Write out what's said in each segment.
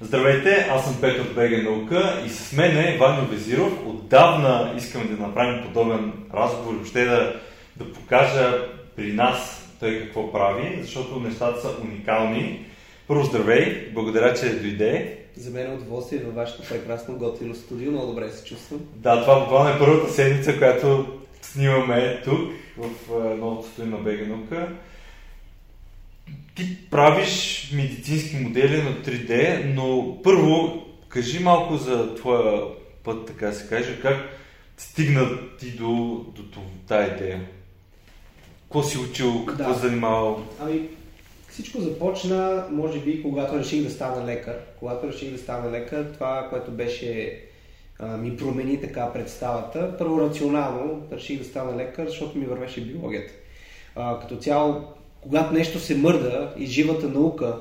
Здравейте, аз съм Петър БГ Наука и с мен е Ваню Везиров. Отдавна искам да направим подобен разговор, въобще да, да покажа при нас той какво прави, защото нещата са уникални. Първо здравей, благодаря, че дойде. За мен е удоволствие във вашето прекрасно готино студио, много добре се чувствам. Да, това буквално е първата седмица, която снимаме тук, в новото студио на БГ Наука. Ти правиш медицински модели на 3D, но първо кажи малко за твоя път, така се каже, как стигна ти до, до, до тази идея? Какво си учил, какво да. занимавал? Ами, всичко започна, може би, когато реших да стана лекар. Когато реших да стана лекар, това, което беше а, ми промени така представата. Първо рационално реших да стана лекар, защото ми вървеше биологията. А, като цяло, когато нещо се мърда и живата наука,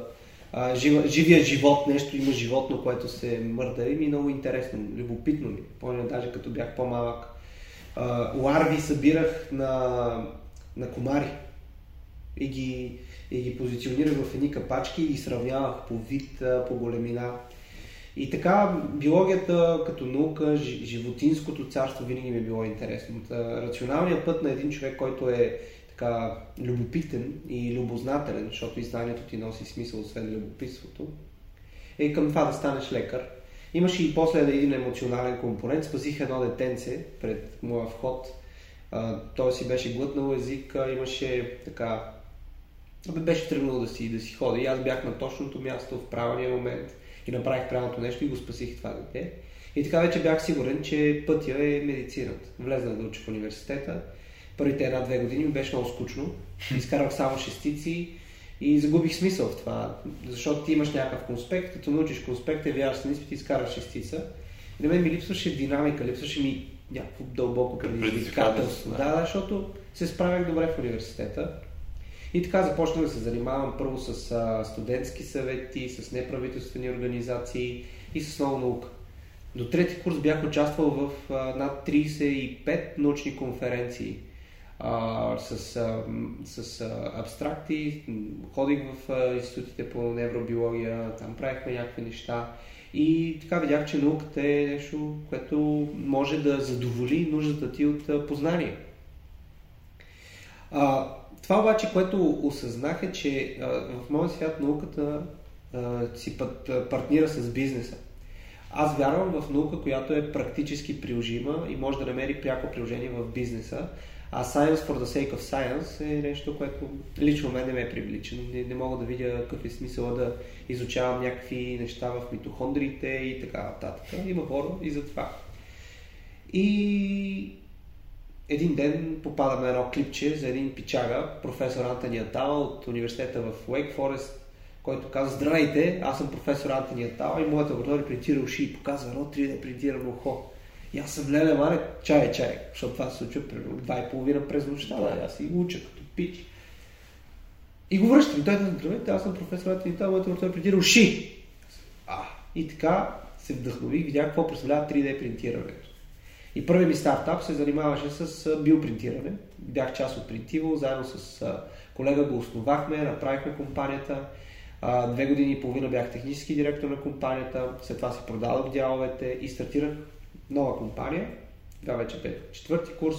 а, жива, живия живот, нещо има животно, което се мърда и ми е много интересно, любопитно ми. Помня даже като бях по-малък. А, ларви събирах на, на комари и ги, и ги позиционирах в едни капачки и сравнявах по вид, по големина. И така, биологията като наука, животинското царство винаги ми е било интересно. Рационалният път на един човек, който е така любопитен и любознателен, защото изданието ти носи смисъл освен любопитството, е към това да станеш лекар. Имаше и после един емоционален компонент. Спасих едно детенце пред моя вход. А, той си беше глътнал език, имаше така... Беше тръгнал да си, да си ходи. И аз бях на точното място в правилния момент и направих правилното нещо и го спасих това дете. И така вече бях сигурен, че пътя е медицинът. Влезнах да уча в университета първите една-две години ми беше много скучно. Изкарвах само шестици и загубих смисъл в това, защото ти имаш някакъв конспект, като научиш конспекта, вярваш на изпит и изкараш шестица. И на мен ми липсваше динамика, липсваше ми някакво дълбоко предизвикателство. Да, да, защото се справях добре в университета. И така започнах да се занимавам първо с а, студентски съвети, с неправителствени организации и с много наука. До трети курс бях участвал в а, над 35 научни конференции а, с, а, с абстракти, ходих в институтите по невробиология, там правихме някакви неща и така видях, че науката е нещо, което може да задоволи нуждата ти от познание. А, това обаче, което осъзнах е, че а, в моя свят науката а, си път, партнира с бизнеса. Аз вярвам в наука, която е практически приложима и може да намери пряко приложение в бизнеса, а Science for the sake of science е нещо, което лично мен не ме привлича. Не, не мога да видя какъв е смисъл да изучавам някакви неща в митохондриите и така нататък. Има хора и за това. И един ден попадаме на едно клипче за един пичага, професор Антони Атала от университета в Уейк Форест, който каза, здравейте, аз съм професор Антони Атала и моята лаборатория принтира уши и показва едно 3D принтирано ухо. И аз съм леле, маре, чай, чай, защото това се случва примерно два и половина през нощта, да, аз си го уча като пич. И го връщам. Той казва, здравейте, аз съм професор и това, моето той предира уши. А, и така се вдъхнових, видях какво представлява 3D принтирането. И първият ми стартап се занимаваше с биопринтиране. Бях част от Принтиво, заедно с колега го основахме, направихме компанията. Две години и половина бях технически директор на компанията, след това си продадох дяловете и стартирах нова компания, това вече бе четвърти курс,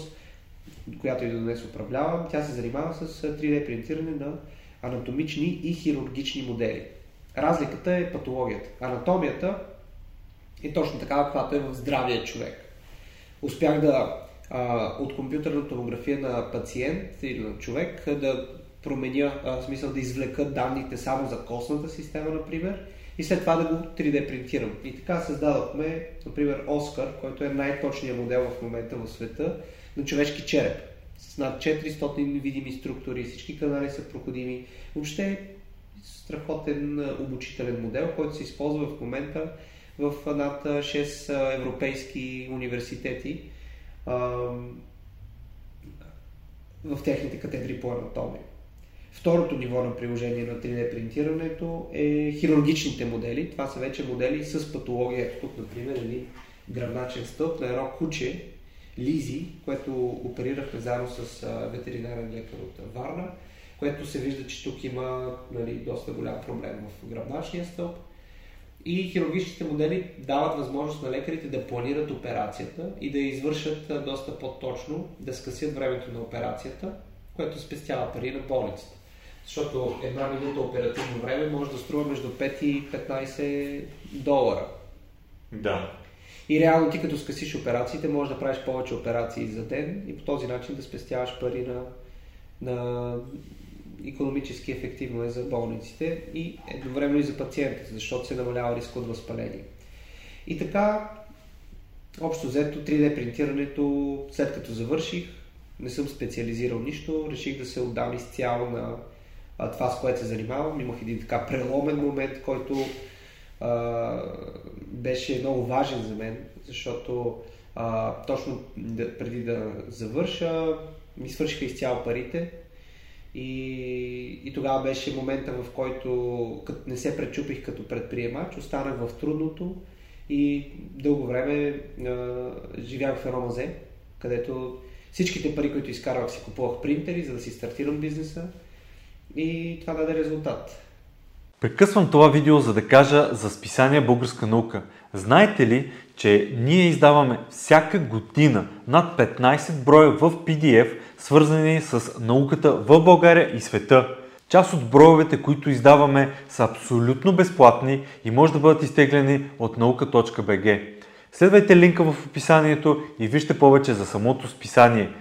която и до днес управлявам. Тя се занимава с 3D принтиране на анатомични и хирургични модели. Разликата е патологията. Анатомията е точно такава, каквато е в здравия човек. Успях да а, от компютърна томография на пациент или на човек да променя, а, в смисъл да извлека данните само за костната система, например, и след това да го 3D принтирам. И така създадохме, например, Оскар, който е най-точният модел в момента в света на човешки череп. С над 400 видими структури, всички канали са проходими. Въобще страхотен обучителен модел, който се използва в момента в над 6 европейски университети в техните катедри по анатомия. Второто ниво на приложение на 3D принтирането е хирургичните модели. Това са вече модели с патология. Тук, например, един гръбначен стълб на едно куче, Лизи, което оперирахме заедно с ветеринарен лекар от Варна, което се вижда, че тук има нали, доста голям проблем в гръбначния стълб. И хирургичните модели дават възможност на лекарите да планират операцията и да извършат доста по-точно, да скъсят времето на операцията, което спестява пари на болницата. Защото една минута оперативно време може да струва между 5 и 15 долара. Да. И реално ти като скъсиш операциите, можеш да правиш повече операции за ден и по този начин да спестяваш пари на, на економически ефективно е за болниците и едновременно и за пациентите, защото се намалява риск от възпаление. И така, общо взето 3D принтирането, след като завърших, не съм специализирал нищо, реших да се отдам изцяло на а, това, с което се занимавам. Имах един така преломен момент, който а, беше много важен за мен, защото а, точно преди да завърша, ми свършиха изцяло парите и, и тогава беше момента, в който не се пречупих като предприемач, останах в трудното и дълго време а, живях в едно мазе, където всичките пари, които изкарвах, си купувах принтери, за да си стартирам бизнеса и това даде резултат. Прекъсвам това видео, за да кажа за списание Българска наука. Знаете ли, че ние издаваме всяка година над 15 броя в PDF, свързани с науката в България и света. Част от броевете, които издаваме, са абсолютно безплатни и може да бъдат изтеглени от наука.bg. Следвайте линка в описанието и вижте повече за самото списание –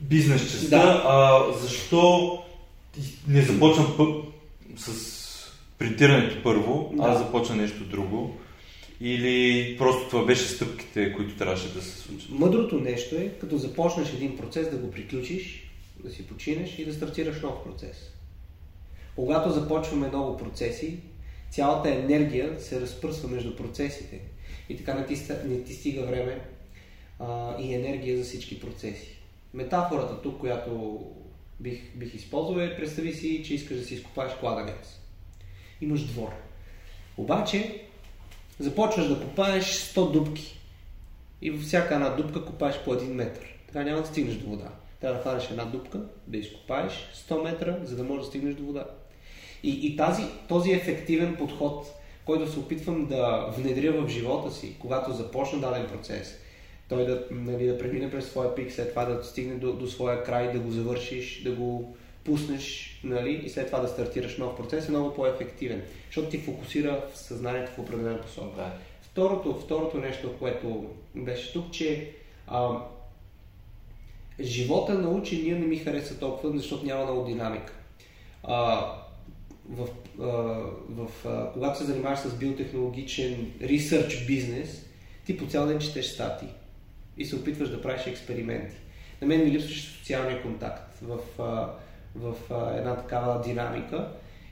бизнес частта, да. а защо не започна пък с принтирането първо, да. а започна нещо друго? Или просто това беше стъпките, които трябваше да се случат? Мъдрото нещо е, като започнеш един процес, да го приключиш, да си починеш и да стартираш нов процес. Когато започваме много процеси, цялата енергия се разпръсва между процесите. И така не ти, не ти стига време а, и енергия за всички процеси. Метафората тук, която бих, бих използвал е, представи си, че искаш да си изкопаеш кладенец. Имаш двор. Обаче, започваш да копаеш 100 дубки. И във всяка една дупка копаеш по 1 метър. Така няма да стигнеш до вода. Трябва да хванеш една дупка, да изкопаеш 100 метра, за да можеш да стигнеш до вода. И, и тази, този ефективен подход, който се опитвам да внедря в живота си, когато започна даден процес, той да, нали, да премине през своя пик, след това да стигне до, до своя край, да го завършиш, да го пуснеш нали, и след това да стартираш нов процес е много по-ефективен, защото ти фокусира в съзнанието в определена посока. Да. Второто, второто нещо, което беше тук, че а, живота на учения не ми хареса толкова, защото няма много динамика. А, в, а, в, а, когато се занимаваш с биотехнологичен ресърч бизнес, ти по цял ден четеш статии и се опитваш да правиш експерименти. На мен ми липсваше социалния контакт в, в една такава динамика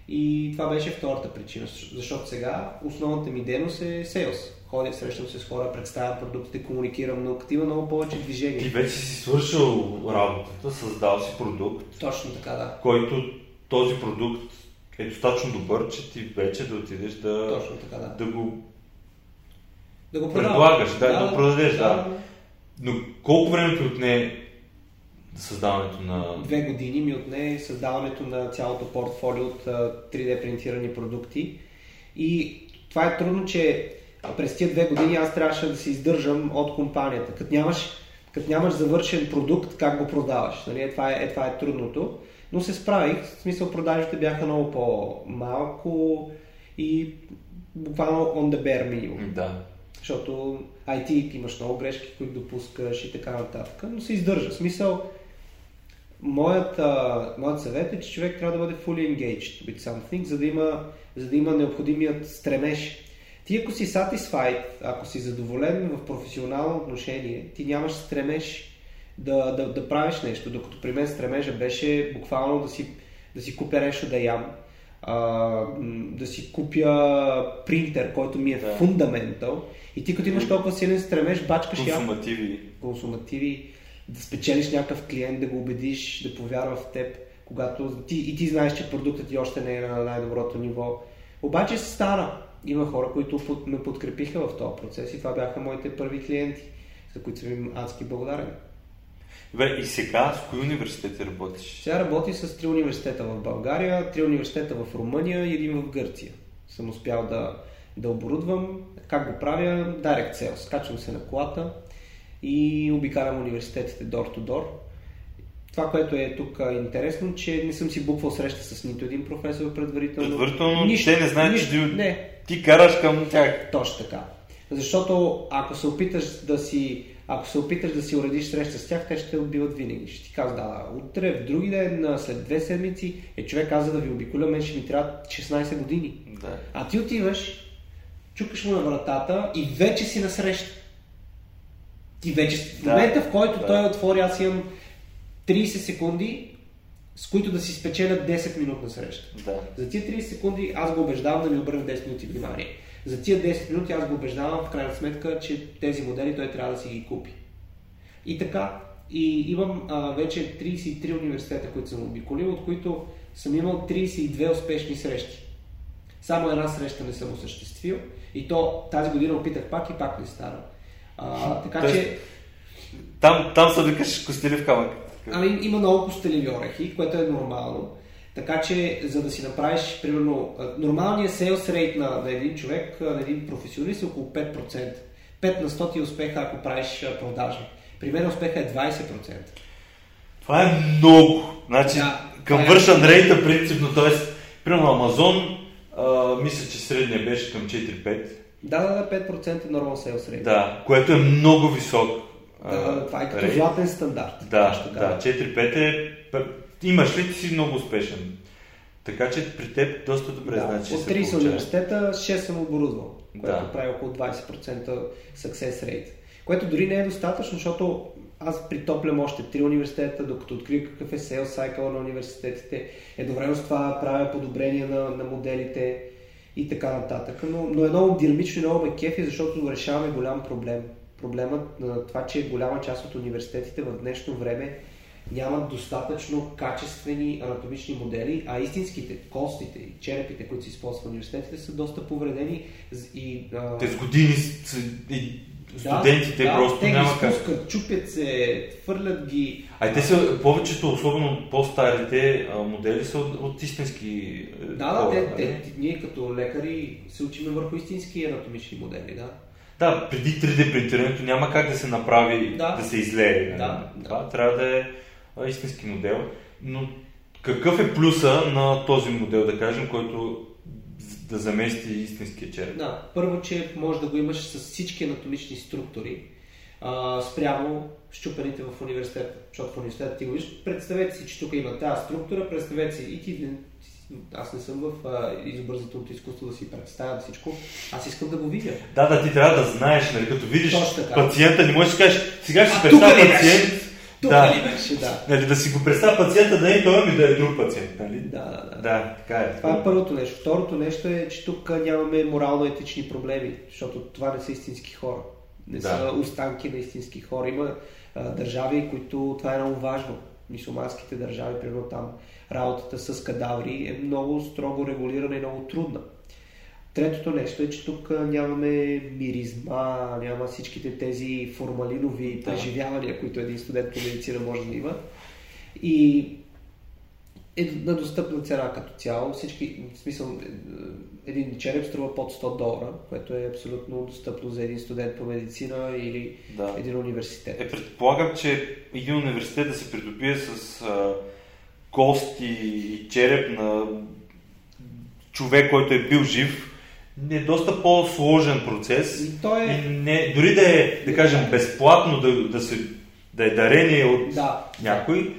и това беше втората причина, защото сега основната ми дейност е сейлс. Ходя, срещам се с хора, представям продуктите, комуникирам, но има много повече движение. Ти вече си свършил работата, създал си продукт. Точно така, да. Който този продукт е достатъчно добър, че ти вече да отидеш да, Точно така, да. да го да го предлагаш, да, да, да го продадеш. Да. да. Но колко време ти отне създаването на... Две години ми отне създаването на цялото портфолио от 3D принтирани продукти. И това е трудно, че през тия две години аз трябваше да се издържам от компанията. Като нямаш, като нямаш завършен продукт, как го продаваш? Нали? Е, това, е, е, това е трудното. Но се справих, в смисъл продажите бяха много по-малко и буквално on the bare minimum. Да защото IT имаш много грешки, които допускаш и така нататък, но се издържа. В смисъл, моят, моят съвет е, че човек трябва да бъде fully engaged with something, за да има, за да има необходимият стремеж. Ти ако си satisfied, ако си задоволен в професионално отношение, ти нямаш стремеж да, да, да правиш нещо, докато при мен стремежа беше буквално да си, да си купя нещо да ям, а, да си купя принтер, който ми е Да. фундаментал. И ти като имаш толкова силен стремеж, бачкаш я Консумативи. консумативи, да спечелиш някакъв клиент, да го убедиш, да повярва в теб, когато ти, и ти знаеш, че продуктът ти още не е на най-доброто ниво. Обаче се стана. Има хора, които ме подкрепиха в този процес и това бяха моите първи клиенти, за които съм им адски благодарен. Добре, и сега с кои университети работиш? Сега работи с три университета в България, три университета в Румъния и един в Гърция. Съм успял да, да оборудвам. Как го правя? Direct sales. Качвам се на колата и обикалям университетите door to door. Това, което е тук интересно, че не съм си буквал среща с нито един професор предварително. Предварително Нищо, те не знаят, нищо. че ти, Не, ти караш към тях. точно така. Защото ако се опиташ да си ако се опиташ да си уредиш среща с тях, те ще те отбиват винаги. Ще ти кажат, да, утре, в други ден, след две седмици, е човек каза да ви обиколя, мен ще ми трябва 16 години. Да. А ти отиваш, чукаш му на вратата и вече си на среща. И вече, в Да, момента в който да. той отвори, аз имам 30 секунди, с които да си спечеля 10 минутна среща. Да. За тия 30 секунди аз го убеждавам да ми обърне 10 минути внимание. За тия 10 минути аз го убеждавам в крайна сметка, че тези модели той трябва да си ги купи. И така, и имам а, вече 33 университета, които съм обиколил, от които съм имал 32 успешни срещи. Само една среща не съм осъществил и то тази година опитах пак и пак не стана. А, така Тоест, че Там, там са викаш костели в камък. Ами има много костеливи орехи, което е нормално. Така че, за да си направиш, примерно, а, нормалният sales rate на, на един човек, а, на един професионалист е около 5%. 5 на 100 ти е успеха, ако правиш а, продажи. При мен успеха е 20%. Това е много. Значи, Да, към е- вършан рейта принципно, т.е. примерно Амазон, а, мисля, че средния беше към 4-5. Да, да, да, 5% е нормал sales rate. Да, което е много висок. а, Да, това е като рейт. златен стандарт. Да, да, 4-5 е... Имаш ли ти си много успешен? Така че при теб доста добре да, значи от се 30 получава. университета 6 съм оборудвал, което Да. прави около 20% success rate. Което дори не е достатъчно, защото аз притоплям още 3 университета, докато открия какъв е sales cycle на университетите. Едновременно с това правя подобрения на, на моделите и така нататък. Но, но е много динамично и много ме кефи, защото решаваме голям проблем. Проблемът на това, че голяма част от университетите в днешно време нямат достатъчно качествени анатомични модели, а истинските костите и черепите, които се използват в университетите, са доста повредени и а, Те с години с, и да, студентите да, просто те няма ги как. спускат, чупят се, хвърлят ги. А те са, повечето, особено по-старите модели са от, от истински е, Да, да, хора, те, нали? те, ние като лекари се учиме върху истински анатомични модели, да. Да, преди 3D принтирането няма как да се направи, Да. да, се излее. нали? Да, Това трябва да е истински модел. Но какъв е плюса на този модел, да кажем, който да замести истинския череп? Да, първо, че може да го имаш с всички анатомични структури, а, спрямо щупените в университета. Защото в университета ти го виждаш, представете си, че тук има тази структура, представете си и ти, аз не съм в изобразителното изкуство да си представя всичко, аз искам да го видя. Да, да, ти трябва да знаеш, нали, като видиш пациента, не можеш да кажеш, сега ще представя беше? пациент, Тук да, ли беше, да. нали, да си го представя пациента, да е той, ми да е друг пациент. Нали? Да, да, да. Да, така е. Това е първото нещо. Второто нещо е, че тук нямаме морално-етични проблеми, защото това не са истински хора. Не Да. са останки на истински хора. Има а, държави, които това е много важно. Мисулманските държави, примерно там, работата с кадаври е много строго регулирана и много трудна. Третото нещо е, че тук нямаме миризма, няма всичките тези формалинови Да. преживявания, които един студент по медицина може да има. И е на достъпна цена като цяло. Всички, в смисъл, е, един череп струва под 100 долара, което е абсолютно достъпно за един студент по медицина или Да. един университет. Е, предполагам, че един университет да се придобие с а, кости и череп на човек, който е бил жив, е доста по-сложен процес. И то е... И не, дори да е, да кажем, безплатно, да, да, се, да е дарение от Да. някой,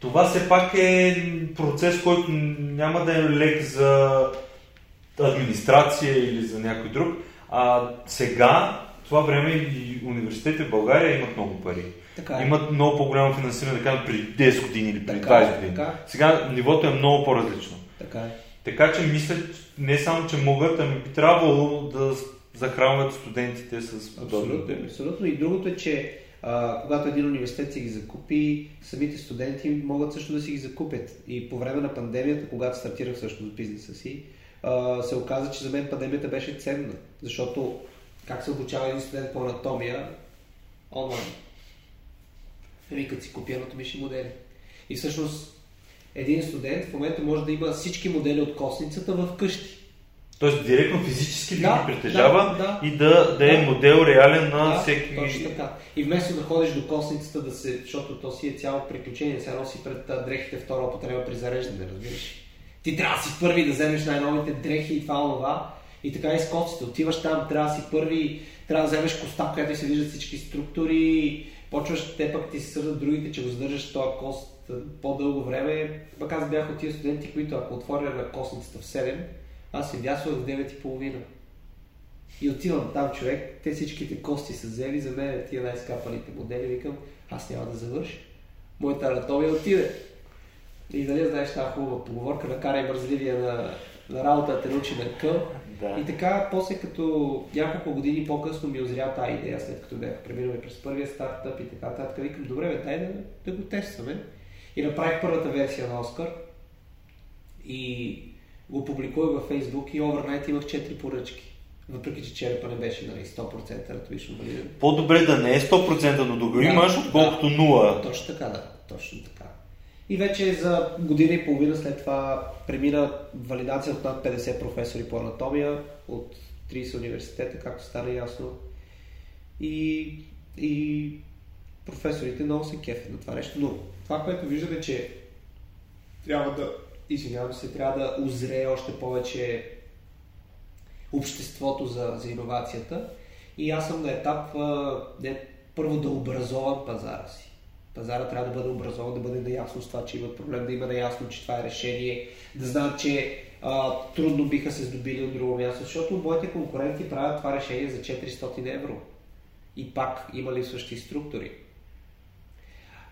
това все пак е процес, който няма да е лек за администрация или за някой друг. А сега, това време и университетите в България имат много пари. Така е. Имат много по-голямо финансиране, да кажем, преди 10 години или преди Така е, 20 години. така. Сега нивото е много по-различно. Така е. Така че мисля, не само, че могат, ами би трябвало да захранват студентите с подобни Абсолютно, абсолютно. И другото е, че а, когато един университет си ги закупи, самите студенти могат също да си ги закупят. И по време на пандемията, когато стартирах също с бизнеса си, а, се оказа, че за мен пандемията беше ценна. Защото как се обучава един студент по анатомия онлайн? Еми, като си купи анатомични модели. И всъщност един студент в момента може да има всички модели от косницата в къщи. Тоест директно физически да, Да, ги притежава да, да. и да, да е Да. модел реален на Да, всеки... Точно така. И вместо да ходиш до косницата, да се, защото то си е цяло приключение, сега носи пред дрехите втора употреба при зареждане, разбираш. Ти трябва да си първи да вземеш най-новите дрехи и това, онова. И така и с коците. Отиваш там, трябва да си първи, трябва да вземеш коста, където се виждат всички структури, почваш те пък ти се сърдат другите, че го задържаш този кост по-дълго време. Пък аз бях от тия студенти, които ако отворя на косницата в 7, аз се вясвах в 9.30. И отивам там човек, те всичките кости са взели за мен, тия най-скапаните модели, викам, аз няма да завърша. Моята анатомия отиде. И нали знаеш тази хубава поговорка, накарай мързливия на, на работа те научи на къл. Да. И така, после като няколко години по-късно ми озря тази идея, след като бях преминали през първия стартъп и така нататък, викам, добре, бе, дай да, да го тестваме. И направих първата версия на Оскар и го публикувах във Facebook и овернайт имах 4 поръчки. Въпреки, че черепа не беше нали, 100% ратовично валиден. По-добре да не е 100%, но да го Да, имаш, отколкото 0. Точно така, да. Точно така. И вече за година и половина след това премина валидация от над 50 професори по анатомия от 30 университета, както стана ясно. И, и професорите много се кефят на това нещо. Но това, което виждаме, че трябва да, извинявам се, трябва да озрее още повече обществото за, за иновацията. И аз съм на етап не, първо да образовам пазара си. Пазара трябва да бъде образован, да бъде наясно с това, че имат проблем, да има наясно, че това е решение, да знаят, че а, трудно биха се здобили от друго място, защото моите конкуренти правят това решение за 400 евро. И пак има липсващи структури.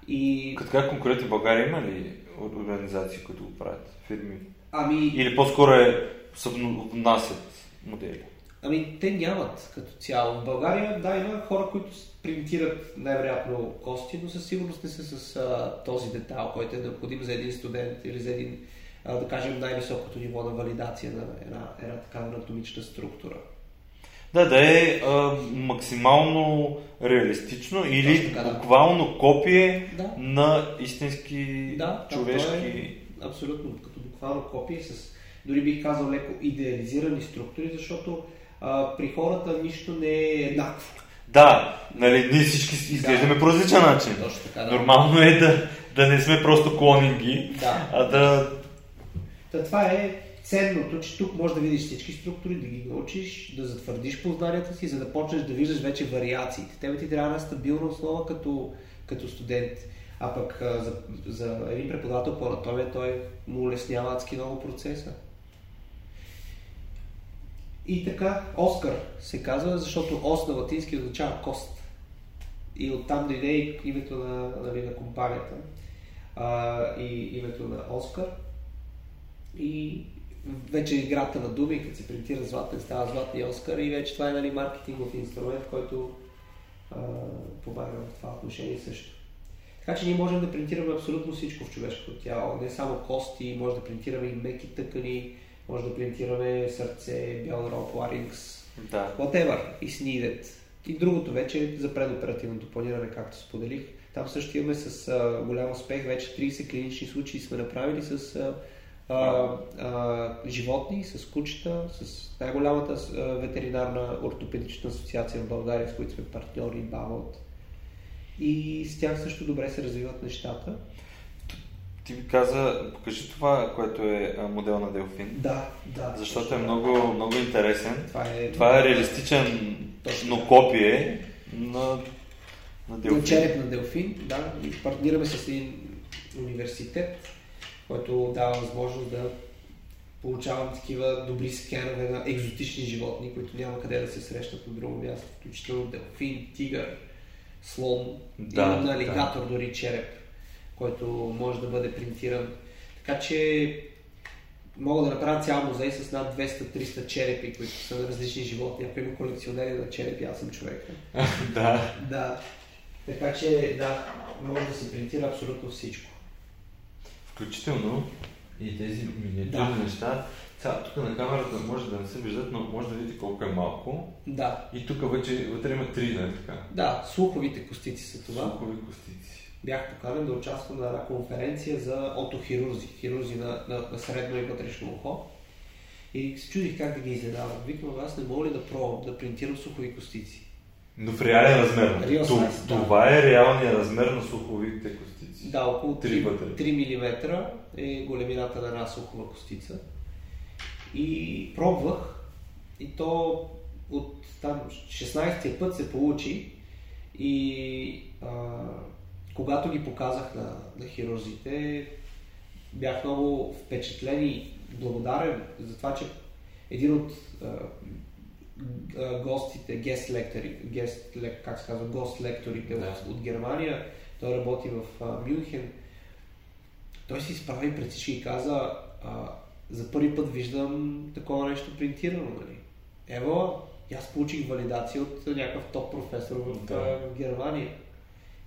И, Като как конкуренти в България има ли организации, които го правят? Фирми? ами, Или по-скоро е внасят модели? Ами, те нямат като цяло. В България, да, има хора, които принтират най-вероятно кости, но със сигурност не са с а, този детайл, който е необходим за един студент или за един, а, да кажем, най-високото ниво на валидация на една, една такава анатомична структура. Да, да е а, максимално реалистично или Точно така, да. буквално копие Да. на истински Да, да, човешки... то е абсолютно като буквално копие с, дори бих казал леко идеализирани структури, защото а, при хората нищо не е еднакво. Да, нали, ние всички изглеждаме по различен начин. Точно така, да. Нормално е да, да не сме просто клонинги, Да. а да... Та това е ценното, че тук можеш да видиш всички структури, да ги научиш, да затвърдиш познанията си, за да почнеш да виждаш вече вариациите. Тебе ти трябва една стабилна основа като, като студент. А пък за, за един преподавател по анатомия той му улеснява адски много процеса. И така, Оскар се казва, защото ос на латински означава кост. И оттам дойде и името на, нали, на компанията а, и името на Оскар. И вече играта на думи, като се принтира златен, става златния Оскар и вече това е нали, маркетингов инструмент, който а, помага в това отношение също. Така че ние можем да принтираме абсолютно всичко в човешкото тяло. Не само кости, може да принтираме и меки тъкани, може да принтираме сърце, бял роб, ларингс, Да. whatever is needed. И другото вече е за предоперативното планиране, както споделих. Там също имаме с а, голям успех. Вече 30 клинични случаи сме направили с а, а, а, животни, с кучета, с най-голямата ветеринарна ортопедична асоциация в България, с които сме партньори, БАМОТ. И с тях също добре се развиват нещата. Ти ми каза, покажи това, което е модел на Делфин, Да, да. защото е много, много интересен. Това е, Това е реалистичен Точно. но копие на, на На Делфин. череп на Делфин, да. И партнираме с един университет, който дава възможност да получавам такива добри скенове на екзотични животни, които няма къде да се срещат на друго място, включително делфин, тигър, слон, Да, има на да. алигатор дори череп, който може да бъде принтиран. Така че мога да направя цял музей с над 200-300 черепи, които са на различни животни. Ако има колекционери на черепи, аз съм човек. да. Да. Така че, да, може да се принтира абсолютно всичко. Включително и тези миниатюрни да. неща. Сега, тук на камерата може да не се виждат, но може да видите колко е малко. Да. И тук вече вътре има три, нали така? Да, слуховите костици са това. Слухови костици. Бях поканен да участвам на една конференция за отохирурзи, хирурзи на, на, на средно и вътрешно ухо. И се чудих как да ги изненадам. Викам, аз не мога ли да пробвам да принтирам слухови костици. Но в реален размер. Real това, size, да. това е реалният размер на слуховите костици. Да, около 3, Три вътре. 3 мм е големината на една слухова костица. И пробвах и то от там 16-я път се получи и а, когато ги показах на, на хирурзите, бях много впечатлен и благодарен за това, че един от а, а, гостите, гест лектори, гест, как се казва, гост лекторите Да. от, от Германия, той работи в а, Мюнхен, той се изправи пред всички и каза, а, за първи път виждам такова нещо принтирано, нали? Ево, аз получих валидация от някакъв топ професор в, Да. в Германия.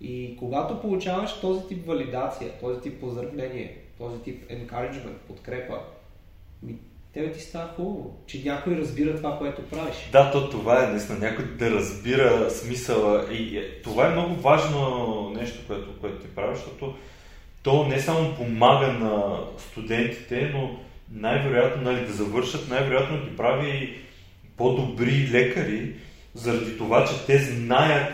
И когато получаваш този тип валидация, този тип поздравление, този тип encouragement, подкрепа, ми, тебе ти става хубаво, че някой разбира това, което правиш. Да, то това е наистина някой да разбира смисъла. И е, това е много важно нещо, което, което ти правиш, защото то не само помага на студентите, но най-вероятно нали, да завършат, най-вероятно ги прави по-добри лекари, заради това, че те знаят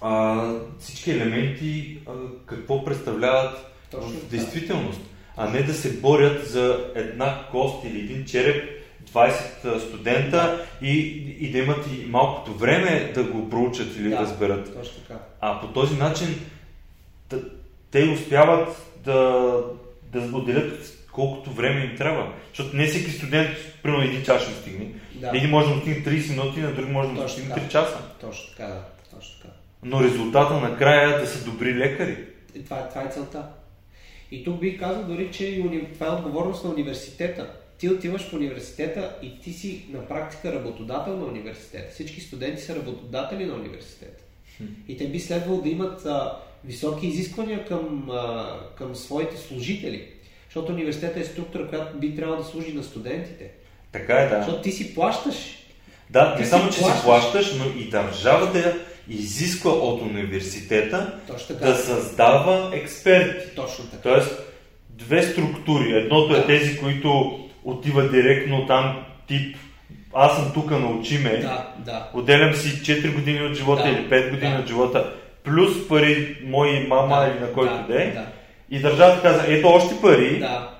а, всички елементи а, какво представляват Точно в действителност, а не да се борят за една кост или един череп 20 студента и, и да имат и малкото време да го проучат или Да. разберат. Точно така. А по този начин т- те успяват да, да отделят колкото време им трябва. Защото не всеки студент, примерно един час ще стигне. Да. Един може да стигне 30 минути, на друг може да Точно стигне така. 3 часа. Точно така, да. Точно така. Но резултата накрая е да са добри лекари. И това, е- това е целта. И тук бих казал дори, че това е отговорност на университета. Ти отиваш в университета и ти си на практика работодател на университета. Всички студенти са работодатели на университета. И те би следвало да имат а, високи изисквания към, а, към своите служители. Защото университета е структура, която би трябвало да служи на студентите. Така е, да. Защото ти си плащаш. Да, Ти само, че плащаш. си плащаш, но и държавата изисква от университета да създава експерти. Точно така. Тоест, две структури. Едното е Да. тези, които отиват директно там, тип аз съм тук, научи ме, Да, да. отделям си 4 години от живота Да. или 5 години Да. от живота, плюс пари мои мама Да, или на който да, да е. да. И държавата каза, ето още пари, Да,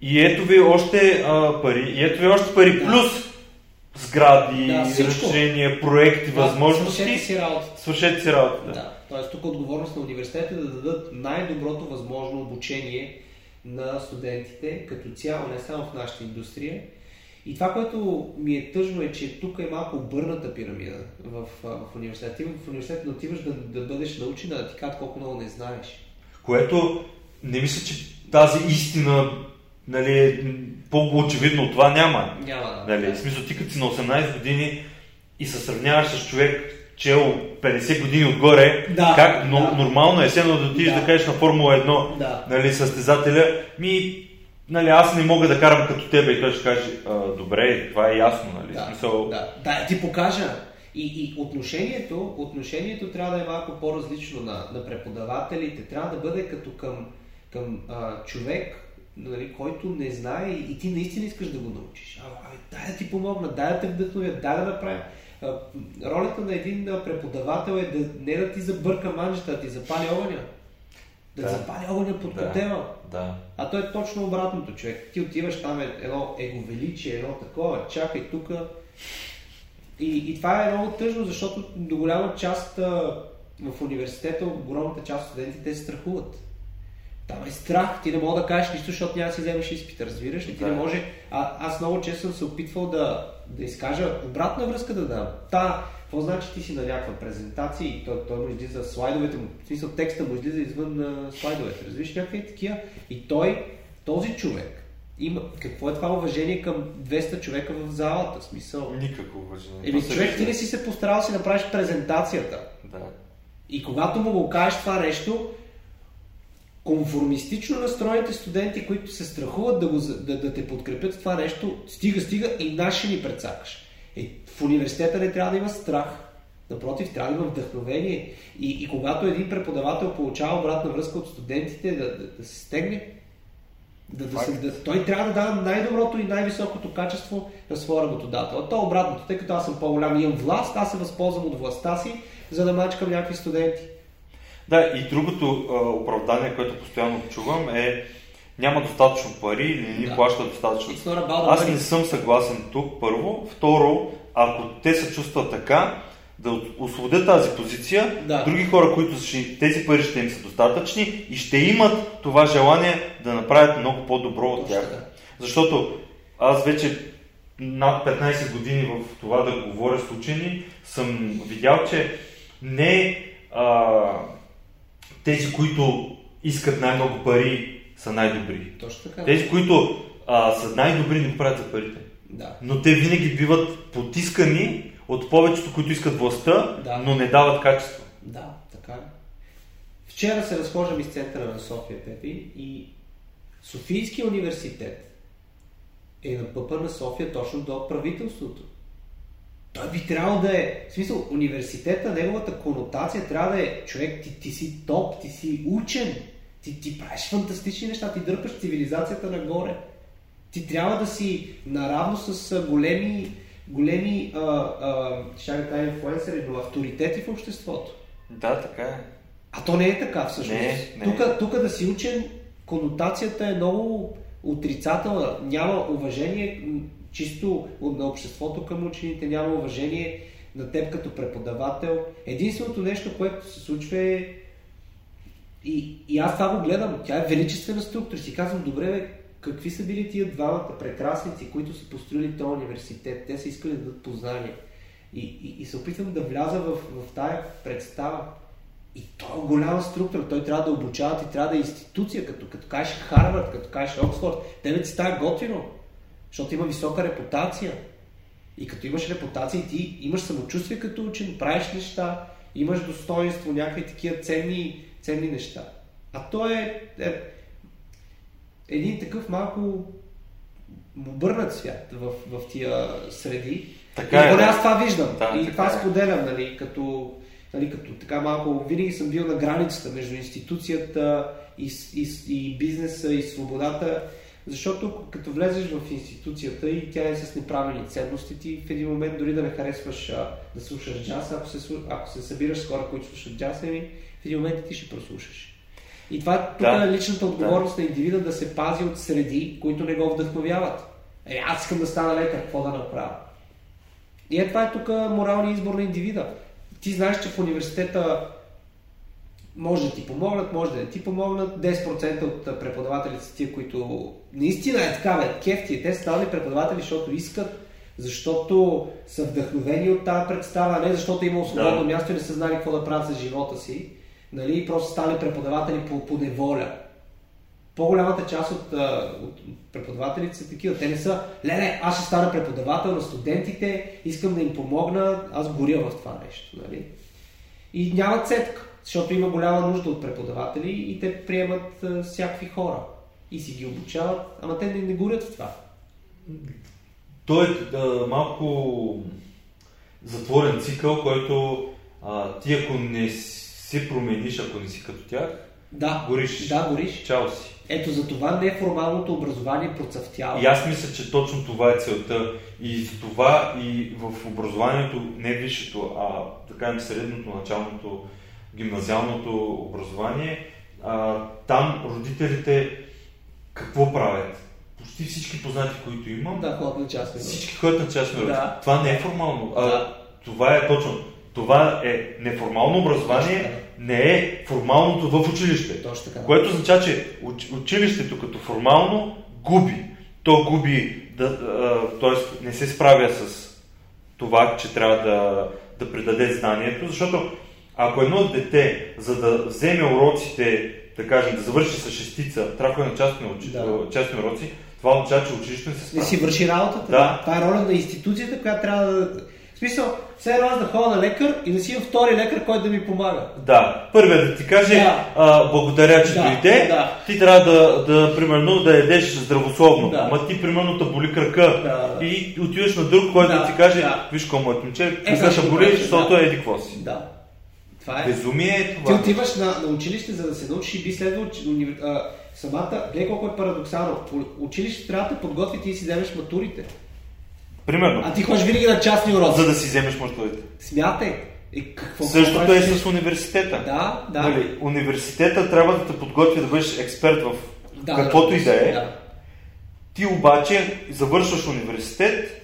и ето ви още а, пари, и ето ви още пари, Да. плюс сгради, Да, всичко. решения, проекти, Да, възможности. свършете си работата. Свършете си работата. Да. Тоест тук отговорност на университета е да дадат най-доброто възможно обучение на студентите като цяло, не само в нашата индустрия. И това, което ми е тъжно е, че тук е малко обърната пирамида в, в университета. Ти в университета не отиваш да, да бъдеш научен, а да ти кажат колко много не знаеш. Което не мисля, че тази истина нали, по-очевидно това няма. Няма да. Нали, в смисъл, ти като си на 18 години и се сравняваш с човек, чел 50 години отгоре, Да, как но, да. нормално е седно да отидеш да. Да. кажеш на Формула 1, Да. нали, състезателя, ми, нали, аз не мога да карам като тебе и той ще каже, «А, добре, това е ясно, нали, Да, смисъл, да, да, ти покажа. И, и отношението, отношението трябва да е малко по-различно на, на преподавателите. Трябва да бъде като към, към а, човек, нали, който не знае и, ти наистина искаш да го научиш. А, а, дай да ти помогна, дай да те вдъхновя, дай да направя. А, ролята на един преподавател е да, не да ти забърка манжата, да ти запали огъня. Да, Да. запали огъня под Да. котела. да. А то е точно обратното, човек. Ти отиваш там е едно еговеличие, едно такова, чакай тук. И, и това е много тъжно, защото до голяма част в университета, огромната част от студентите се страхуват. Там е страх, ти не мога да кажеш нищо, защото няма да си вземеш изпит, разбираш ли? Ти Да. не може... А, аз много често съм се опитвал да, да изкажа обратна връзка да дам. Та, какво значи ти си на някаква презентация и той, той му излиза слайдовете му, в смисъл текста му излиза извън а, слайдовете, разбираш някакви такива. И той, този човек, има, какво е това уважение към 200 човека в залата? Смисъл. Никакво уважение. Еми, човек, ти не си се постарал да си направиш презентацията. Да. И когато му го кажеш това нещо, конформистично настроените студенти, които се страхуват да, го, да, да те подкрепят в това нещо, стига, стига и наши ни прецакаш. Е, в университета не трябва да има страх. Напротив, трябва да има вдъхновение. И, и когато един преподавател получава обратна връзка от студентите, да, да, да се стегне, да, да се, да, той трябва да дава най-доброто и най-високото качество на своя работодател. А то обратното, тъй като аз съм по-голям и имам власт, аз се възползвам от властта си, за да мачкам някакви студенти. Да, и другото а, оправдание, което постоянно чувам е няма достатъчно пари или не ни Да. плаща достатъчно. Аз не съм съгласен тук, първо. Второ, ако те се чувстват така, да освободят тази позиция, Да. други хора, които ще, тези пари ще им са достатъчни и ще имат това желание да направят много по-добро от тях. Защото аз вече над 15 години в това да говоря с учени, съм видял, че не а, тези, които искат най-много пари, са най-добри. Точно така. Тези, които а, са най-добри, не го правят за парите. Да. Но те винаги биват потискани от повечето, които искат властта, Да. но не дават качество. Да, така е. Вчера се разхождам из центъра на София, Пепи, и Софийския университет е на пъпа на София точно до правителството. Той би трябвало да е, в смисъл, университета, неговата конотация трябва да е, човек, ти, ти си топ, ти си учен, ти, ти правиш фантастични неща, ти дърпаш цивилизацията нагоре. Ти трябва да си наравно с големи, големи, а, а, ще да кажа инфлуенсъри, но авторитети в обществото. Да, така е. А то не е така всъщност. Не, не. Тук, тук да си учен, конотацията е много отрицателна. Няма уважение чисто на обществото към учените, няма уважение на теб като преподавател. Единственото нещо, което се случва е и, и аз това го гледам. Тя е величествена структура. Си казвам, добре, бе, какви са били тия двамата прекрасници, които са построили този университет? Те са искали да дадат познания. И, и, и се опитвам да вляза в, в тая представа. И то е голяма структура. Той трябва да обучава, ти трябва да е институция, като, като кажеш Харвард, като кажеш Оксфорд. Тебе ти става готино, защото има висока репутация. И като имаш репутация, ти имаш самочувствие като учен, правиш неща, имаш достоинство, някакви такива ценни, ценни неща. А то е, е един такъв малко обърнат свят в, в тия среди. Така и е, поне аз това виждам. Да, и това е. споделям, нали, като, нали, като така малко, винаги съм бил на границата между институцията и, и, и бизнеса и свободата, защото като влезеш в институцията и тя е с неправилни ценности, ти в един момент дори да не харесваш а, да слушаш джаз, ако се, ако се събираш с хора, които слушат джаз, ами, в един момент ти ще прослушаш. И това тук Да. е личната отговорност на индивида да се пази от среди, които не го вдъхновяват. Е, аз искам да стана лекар, какво да направя? И е това е тук моралният избор на индивида. Ти знаеш, че в университета може да ти помогнат, може да не ти помогнат. 10% от преподавателите са тия, които наистина е така, бе, кефти. Те са станали преподаватели, защото искат, защото са вдъхновени от тази представа, а не защото има свободно Да. място и не са знали какво да правят за живота си. Нали? И просто стали преподаватели по, по неволя. По-голямата част от, от преподавателите са такива. Те не са, леле, аз ще стана преподавател на студентите, искам да им помогна, аз горя в това нещо. Нали? И няма цетка, защото има голяма нужда от преподаватели и те приемат а, всякакви хора и си ги обучават, ама те не, не горят в това. Той е а, малко затворен цикъл, който а, ти ако не се промениш, ако не си като тях, Да, гориш. да, гориш. Чао си. Ето за това неформалното образование процъфтява. И аз мисля, че точно това е целта. И за това и в образованието, не висшето, а така и средното, началното, гимназиалното образование, а, там родителите какво правят? Почти всички познати, които имам, Да, ходят на частни всички ходят на частни. Да. Това не е формално. А, Да. Това е точно. Това е неформално образование, Точно не е формалното в училище. Точно така. Което означава, че уч, училището като формално губи. То губи, да, т.е. не се справя с това, че трябва да, да предаде знанието, защото ако едно дете, за да вземе уроците, да кажем, да завърши с шестица, трябва да ходи на частни, учи, Да. частни уроци, това означава, че училището не се Не справя. си върши работата. Да. Това е роля на институцията, която трябва да... В смисъл, все едно аз да ходя на лекар и да си имам втори лекар, който да ми помага. Да, първият да ти каже, Да. а, благодаря, че Да, дойде, да. ти трябва да, да, примерно, да ядеш здравословно. Да. Ама ти, примерно, те боли кръка Да, да. и отиваш на друг, който да, Да, ти каже, да. виж какво моето момче, Е, кръка ще как боли, защото е да. еди какво си. Да. Това е. Безумие е Ти това. отиваш на, на училище, за да се научиш и би следвало, а, самата, гледай колко е парадоксално. Училище трябва да подготви ти да си вземеш матурите. Примерно, А ти ходиш винаги на частни уроци. за да си вземеш мъртвите. Смятай. И какво Същото какво е с университета. Да, да. Нали, университета трябва да те подготви да бъдеш експерт в да каквото и да е. Да. Ти обаче завършваш университет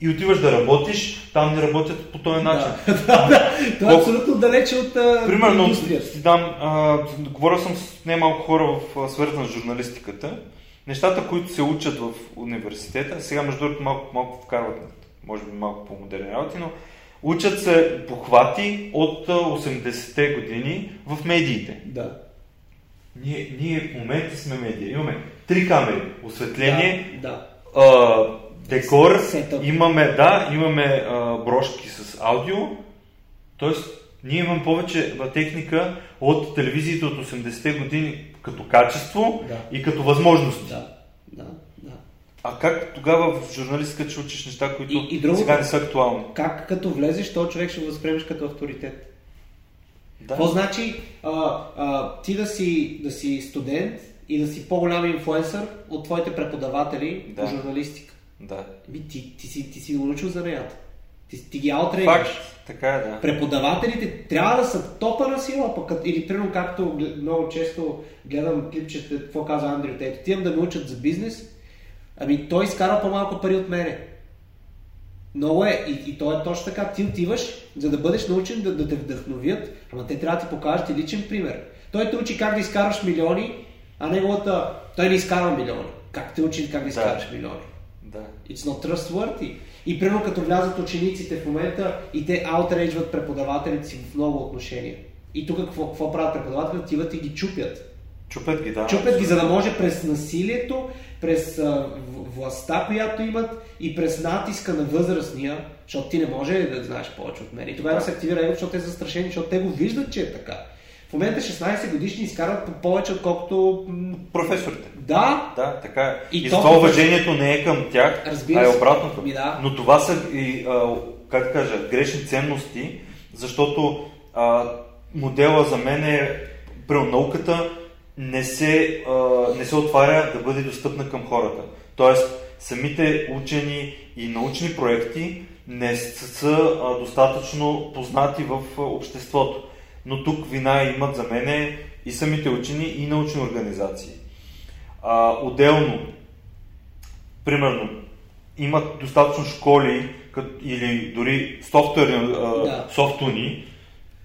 и отиваш да работиш, там не работят по този начин. Да, да, да. Това е абсолютно далече от Примерно, индустрията. ти дам, а, говорил съм с немалко хора в а, сферата на журналистиката. Нещата, които се учат в университета, сега между другото малко, малко вкарват, може би малко по-модерни работи, но учат се похвати от а, 80-те години в медиите. Да. Ние, ние в момента сме медия. Имаме три камери. Осветление, Да. да. а, декор, Сетъп. имаме, да, имаме а, брошки с аудио, т.е. ние имаме повече техника от телевизиите от 80-те години като качество Да. и като възможности. Да. Да. Да. А как тогава в журналистика ще учиш неща, които И- и другото- сега не са актуални? Как като влезеш, този човек ще го възприемеш като авторитет? Да. Какво значи а, а, ти да си, да си студент и да си по-голям инфлуенсър от твоите преподаватели Да. по журналистика? Да. Ами, ти, ти, си, ти си научил занаята. Ти, ти ги аутрейваш. Така е, да. Преподавателите трябва да са топа на сила, пък, или примерно както много често гледам клипчета, какво казва Андрю Тейт, отивам да ме учат за бизнес, ами той изкара по-малко пари от мене. Много е, и, и то е точно така, ти отиваш, за да бъдеш научен да, да те вдъхновят, ама те трябва да ти покажат и личен пример. Той те учи как да изкарваш милиони, а неговата... Той не изкарва милиони. Как те учи как да изкарваш милиони? Да. It's not trustworthy. И примерно като влязат учениците в момента и те аутрейджват преподавателите си в много отношения. И тук какво, какво правят преподавателите? Отиват и ги чупят. Чупят ги, да. Чупят ги, за да може през насилието, през а, властта, която имат и през натиска на възрастния, защото ти не може да знаеш повече от мен. И тогава се активира его, защото те са застрашени, защото те го виждат, че е така. В момента 16 годишни изкарват по повече, отколкото... Професорите. Да, Да, така е. И И, то- затова уважението не е към тях, Разбира а е обратното. Ми да. Но това са и, а, как кажа, грешни ценности, защото а, модела за мен е, при науката не се, а, не се отваря да бъде достъпна към хората. Тоест, самите учени и научни проекти не са, достатъчно познати в обществото. Но тук вина имат за мене и самите учени и научни организации. А, отделно, примерно, имат достатъчно школи кът- или дори софтуерни, Да. софтуни,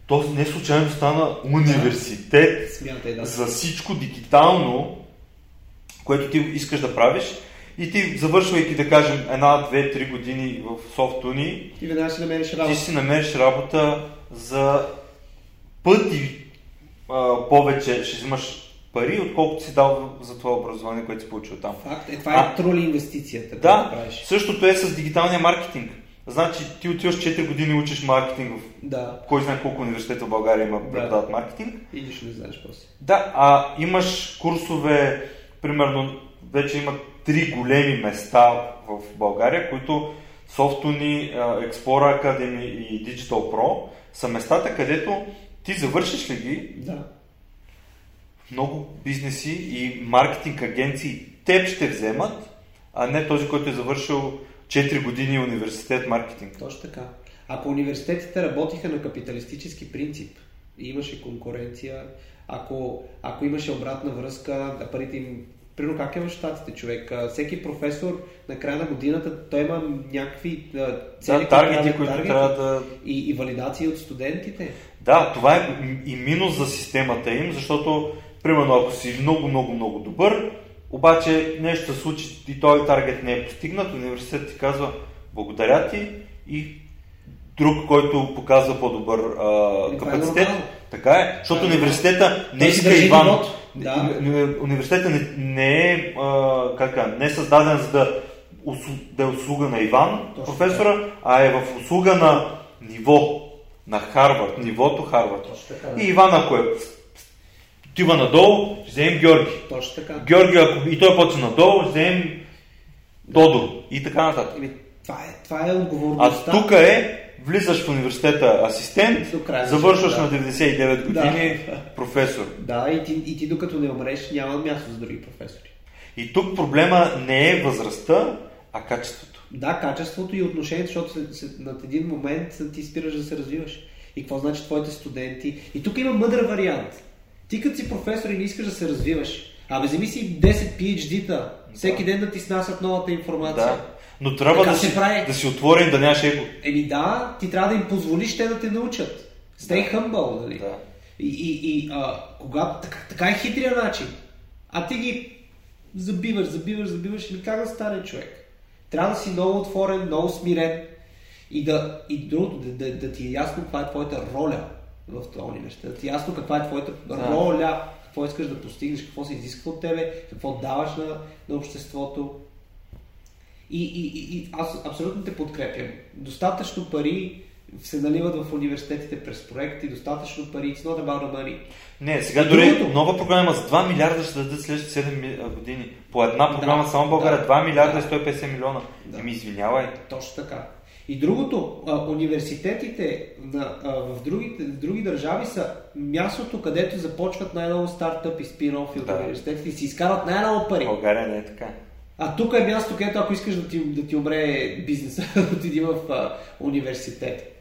то не случайно стана университет смятай да. за всичко дигитално, което ти искаш да правиш. И ти, завършвайки, да кажем, една, две, три години в софтуни, Ти веднага ще намериш ти работа. си намериш работа за пъти а, повече ще взимаш пари, отколкото си дал за това образование, което си получил там. Факт е, това А- е трули инвестицията, Да, правиш. същото е с дигиталния маркетинг. Значи ти отиваш 4 години учиш маркетинг в Да. кой знае колко университета в България има Да. преподават маркетинг. И нищо не знаеш после. Да, а имаш курсове, примерно вече има три големи места в България, които Softuni, Explorer Academy и Digital Pro са местата, където ти завършиш ли ги, Да. много бизнеси и маркетинг агенции теб ще вземат, а не този, който е завършил 4 години университет маркетинг. Точно така. Ако университетите работиха на капиталистически принцип и имаше конкуренция, ако, ако имаше обратна връзка, да парите им... Примерно как е в щатите, човек? Всеки професор на края на годината, той има някакви цели, Да, таргети, които трябва да И, и валидации от студентите. Да, това е и минус за системата им, защото, примерно, ако си много, много, много добър, обаче нещо се случи и този таргет не е постигнат, университет ти казва благодаря ти и друг, който показва по-добър а, е капацитет. нормално. така е, защото е университета не иска Иван. Да. Уни- уни- Университетът не, не е, а, как, не е създаден за да, да е услуга на Иван, Точно професора, а е в услуга на ниво, на Харвард, нивото Харвард. И Иван, ако е отива надолу, ще вземем Георги. Точно така. Георги, ако и той почне надолу, ще вземем Тодор и така нататък. Еми, това е, това е А отговорността. тук е, влизаш в университета асистент, завършваш живота, на да. 99 години Да. професор. Да, и ти, и ти докато не умреш, няма място за други професори. И тук проблема не е възрастта, а качеството. Да, качеството и отношението, защото след, след, над един момент ти спираш да се развиваш. И какво значи твоите студенти? И тук има мъдър вариант. Ти като си професор и не искаш да се развиваш, абе вземи си 10 PhD-та, всеки ден да ти снасят новата информация. Да. Но трябва Така да се си, прави. да си отворен, да нямаш его. Еми да, ти трябва да им позволиш те да те научат. Stay humble, нали? Да. И, и, и а, когато, така, така е хитрия начин. А ти ги забиваш, забиваш, забиваш, и как да стане човек? Трябва да си много отворен, много смирен и да, и другото, да, да, да ти е ясно каква е твоята роля в този университет. Да ти е ясно каква е твоята Да. роля, какво искаш да постигнеш, какво се изисква от тебе, какво даваш на, на обществото. И, и, и, и аз абсолютно те подкрепям. Достатъчно пари се наливат в университетите през проекти, достатъчно пари, it's not about the money. Не, сега И дори другото. нова програма с 2 милиарда ще дадат следващите 7 ми- а, години. По една програма Да, само България да, 2 милиарда да. и 150 милиона. Да. Ми извинявай. Точно така. И другото, университетите на, в, другите, в други държави са мястото, където започват най-много стартъпи, спин-офи от Да. университетите и си изкарват най-много пари. България не е така. А тук е място, където ако искаш да ти, да ти умре бизнеса, отиди в а, университет.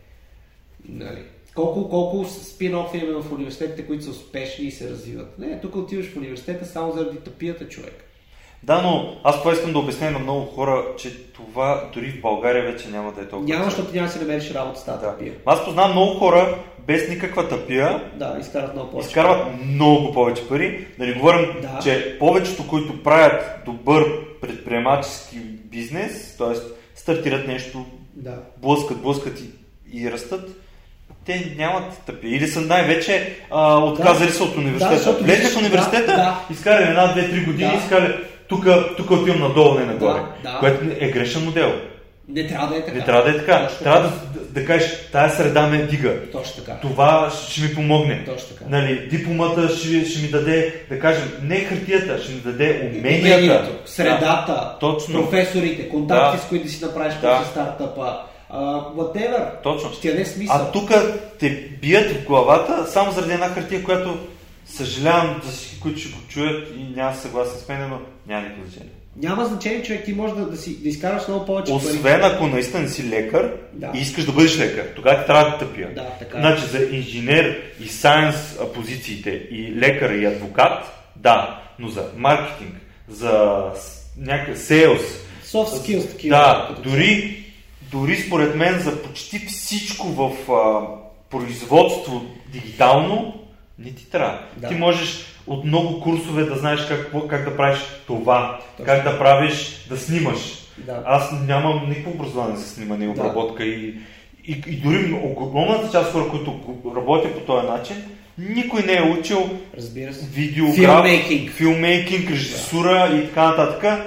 Нали? Колко, колко спин-офи има в университетите, които са успешни и се развиват. Не, тук отиваш в университета само заради тъпията човек. Да, но аз това искам да обясня на много хора, че това дори в България вече няма да е толкова. Няма, защото няма да си намериш работа с тази Да. тъпия. Аз познавам много хора без никаква тъпия, Да, изкарат много повече. изкарват много повече пари. Да не говорим, Да. че повечето, които правят добър предприемачески бизнес, т.е. стартират нещо, Да. блъскат, блъскат и, и растат, те нямат тъпия. Или са най-вече а, отказали Да. се от Да, университета. защото Влезли в университета, да, да. изкарали една, две, три години, Да. изкарали тук, отивам надолу, не нагоре. Да, да. Което е грешен модел. Не трябва да е така. Не трябва да е така. Точно Трябва да, да, да кажеш, тая среда ме дига. Точно така. Това ще ми помогне. Точно така. Нали, дипломата ще, ще ми даде, да кажем, не хартията, ще ми даде уменията. Умението, средата, Да, точно. професорите, контакти, Да. с които да си направиш Да. после стартъпа, uh, whatever. Точно. Ще даде смисъл. А тук те бият в главата само заради една хартия, която съжалявам за всички, които ще го чуят и няма съгласен с мен, но няма никакво значение. Няма значение, човек, ти можеш да, да, си, да изкараш много повече пари. Освен ако наистина не си лекар Да. и искаш да бъдеш лекар, тогава ти трябва да тъпия. Да, така е. Значи за инженер и сайенс позициите и лекар и адвокат, да, но за маркетинг, за някакъв сейлс, Soft skills такива. да, дори, дори според мен за почти всичко в а, производство дигитално не ти трябва. Да. Ти можеш от много курсове да знаеш как, как да правиш това, Точно. как да правиш, да снимаш. Да. Аз нямам никакво образование за снимане и Да. обработка и, и, и дори огромната част хора, които работят по този начин, никой не е учил Разбира се. видеограф, Филмейкинг. филмейкинг, режисура и така нататък.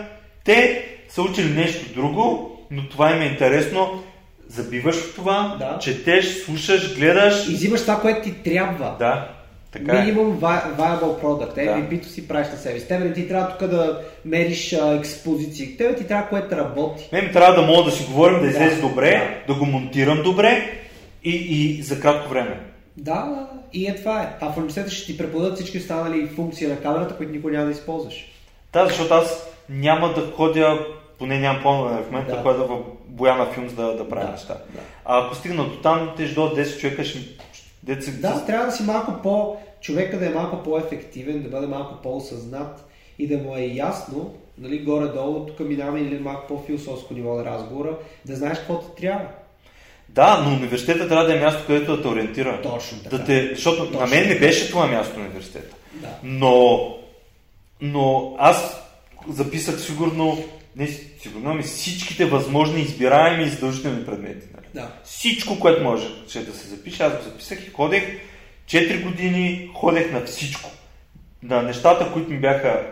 Те са учили нещо друго, но това им е интересно. Забиваш в това, Да. четеш, слушаш, гледаш. И взимаш това, което ти трябва. Да, така е. Минимум vi- viable product. Да. MVP-то си правиш на себе си. Тебе не ти трябва тук да мериш а, експозиции. Тебе ти трябва което работи. Мен ми трябва да мога да си говорим, да Да. излезе добре, да го монтирам добре и, и за кратко време. Да, да, и е това е. А в университета ще ти преподадат всички останали функции на камерата, които никой няма да използваш. Да, защото аз няма да ходя, поне нямам планове в момента, Да. да ходя в Бояна Филмс да, да правя Да, неща. да. А ако стигна до там, те ще дойдат 10 човека, ще деца... Да, трябва да си малко по... Човека да е малко по-ефективен, да бъде малко по-осъзнат и да му е ясно, нали, горе-долу, тук минаваме или малко по-философско ниво на разговора, да знаеш какво ти трябва. Да, но университета трябва да е място, където да те ориентира. Точно така. Да те, защото на Точно мен не беше това място университета. Да. Но, но аз записах сигурно, не сигурно, ами всичките възможни избираеми и задължителни предмети. Нали? Да. Всичко, което може да се запише, аз го записах и ходех 4 години, ходех на всичко. на нещата, които ми бяха...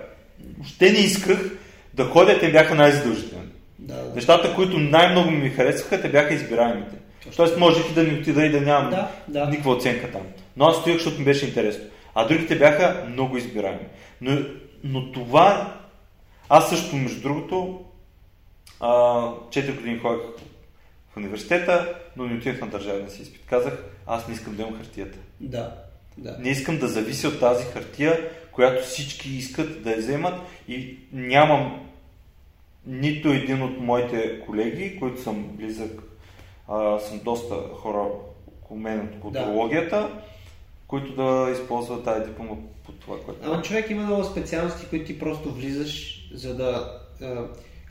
Въобще не исках да ходя, те бяха най-задължителни. Да, да. Нещата, които най-много ми харесваха, те бяха избираемите. Тоест можех и да не отида и да нямам Да, да. никаква оценка там. Но аз стоях, защото ми беше интересно. А другите бяха много избираеми. Но, но това... Аз също, между другото, а, 4 години ходих в университета, но не отидах на държавния си изпит. Казах, аз не искам да имам хартията. Да, да. Не искам да завися от тази хартия, която всички искат да я вземат и нямам нито един от моите колеги, които съм близък, а, съм доста хора около мен от културологията, които да използват тази диплома по това, което... Ама човек има много специалности, които ти просто влизаш, за да,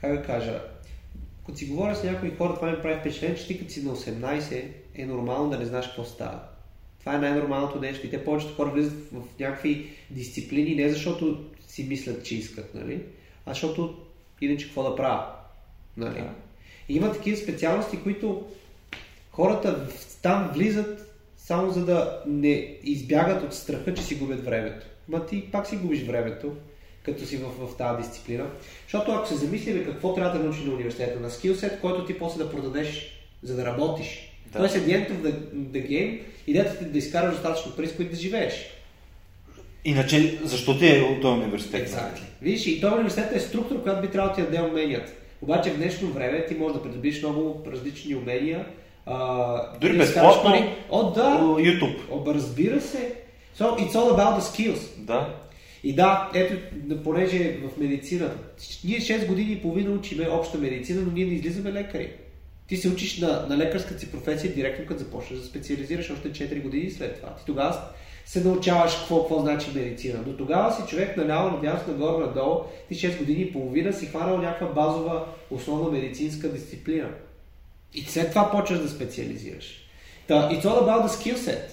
как да кажа, като си говоря с някои хора, това ми прави впечатление, че ти като си на 18 е нормално да не знаеш какво става. Това е най-нормалното нещо и те повечето хора влизат в, в някакви дисциплини, не защото си мислят, че искат, нали? а защото иначе какво да правят. Нали? Да. И има такива специалности, които хората там влизат само за да не избягат от страха, че си губят времето. Ма ти пак си губиш времето, като си в, в тази дисциплина. Защото ако се замислим какво трябва да научи на университета, на скилсет, който ти после да продадеш, за да работиш. Да. Тоест, at the end of the, the game, идеята ти е да изкараш достатъчно пари, с които да живееш. Иначе, защо ти е от този университет? Exactly. Видиш, и този университет е структура, която би трябвало да ти даде уменията. Обаче в днешно време ти можеш да придобиш много различни умения. А, Дори да безплатно. пари. О, да. YouTube. О, разбира се. So, it's all about the skills. Да. И да, ето, понеже в медицината, ние 6 години и половина учиме обща медицина, но ние не излизаме лекари. Ти се учиш на, на лекарската си професия директно като започнеш да специализираш още 4 години след това. Ти тогава се научаваш какво, какво значи медицина. Но тогава си човек наляво, надясно, нагоре, надолу, ти 6 години и половина си хванал някаква базова основна медицинска дисциплина. И след това почваш да специализираш. Та, it's all about the skill set.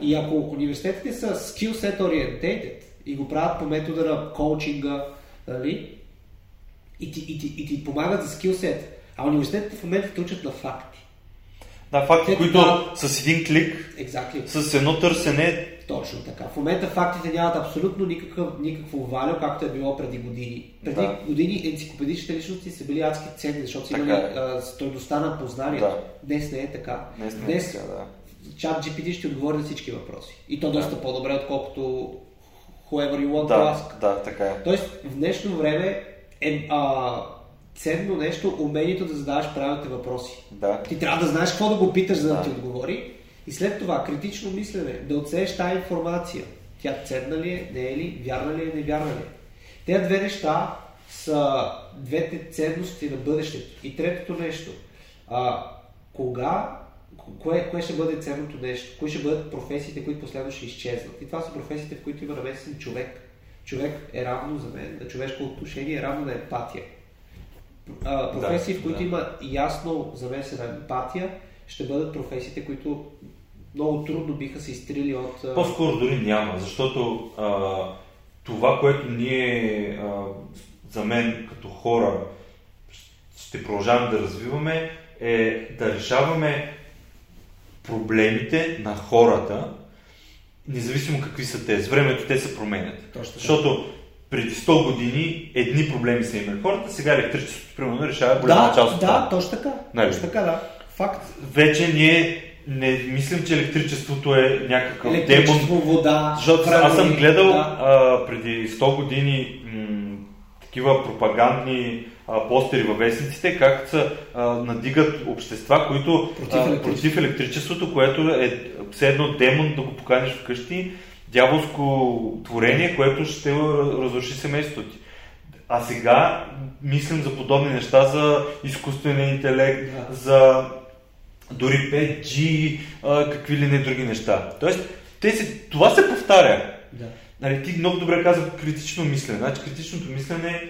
И ако университетите са skill set orientated и го правят по метода на коучинга, нали, и ти, и ти, и ти помагат за set, а университетите в момента те учат на факти. Да, факти, Те- които да. с един клик, Exactly. с едно търсене, Точно така. В момента фактите нямат абсолютно никакъв, никакво валю, както е било преди години. Преди Да. години енциклопедичните личности са били адски ценни, защото са имали е. а, стойността на познание. Да. Днес не е така. Днес не е Днес така, да. чат GPT ще отговори на всички въпроси. И то доста по-добре, отколкото whoever you want to да, ask. да, така е. Тоест, в днешно време е а, ценно нещо умението да задаваш правилните въпроси. Да. Ти трябва да знаеш какво да го питаш, за да, Да. ти отговори. И след това критично мислене, да оценеш тази информация. Тя ценна ли е, не е ли, вярна ли е, невярна ли е. Тези две неща са двете ценности на бъдещето. И третото нещо. А, кога, кое, кое ще бъде ценното нещо? Кои ще бъдат професиите, които последно ще изчезнат? И това са професиите, в които има намесен човек. Човек е равно за мен, на човешко отношение е равно на емпатия. А, професии, Да, в които да. има ясно замесена емпатия, ще бъдат професиите, които много трудно биха се изтрили от... По-скоро дори няма, защото а, това, което ние а, за мен като хора ще продължаваме да развиваме, е да решаваме проблемите на хората, независимо какви са те. С времето те се променят. Точно. Защото преди 100 години едни проблеми са имали хората, сега електричеството примерно решава голяма да, част от да, това. точно така. Нали? Точно така, да. Факт. Вече ние не мислим, че електричеството е някакъв демон, Електричество, вода, защото правилни- аз съм гледал Да. а, преди 100 години м, такива пропагандни постери във вестниците, как са, а, надигат общества, които Против а, електричеството. против електричеството, което е все едно демон да го поканиш вкъщи, дяволско творение, което ще разруши семейството ти. А сега мислим за подобни неща, за изкуствения интелект, Да. за дори 5G, а, какви ли не други неща. Тоест, тези, това се повтаря. Да. Нали, ти много добре каза критично мислене. Значи критичното мислене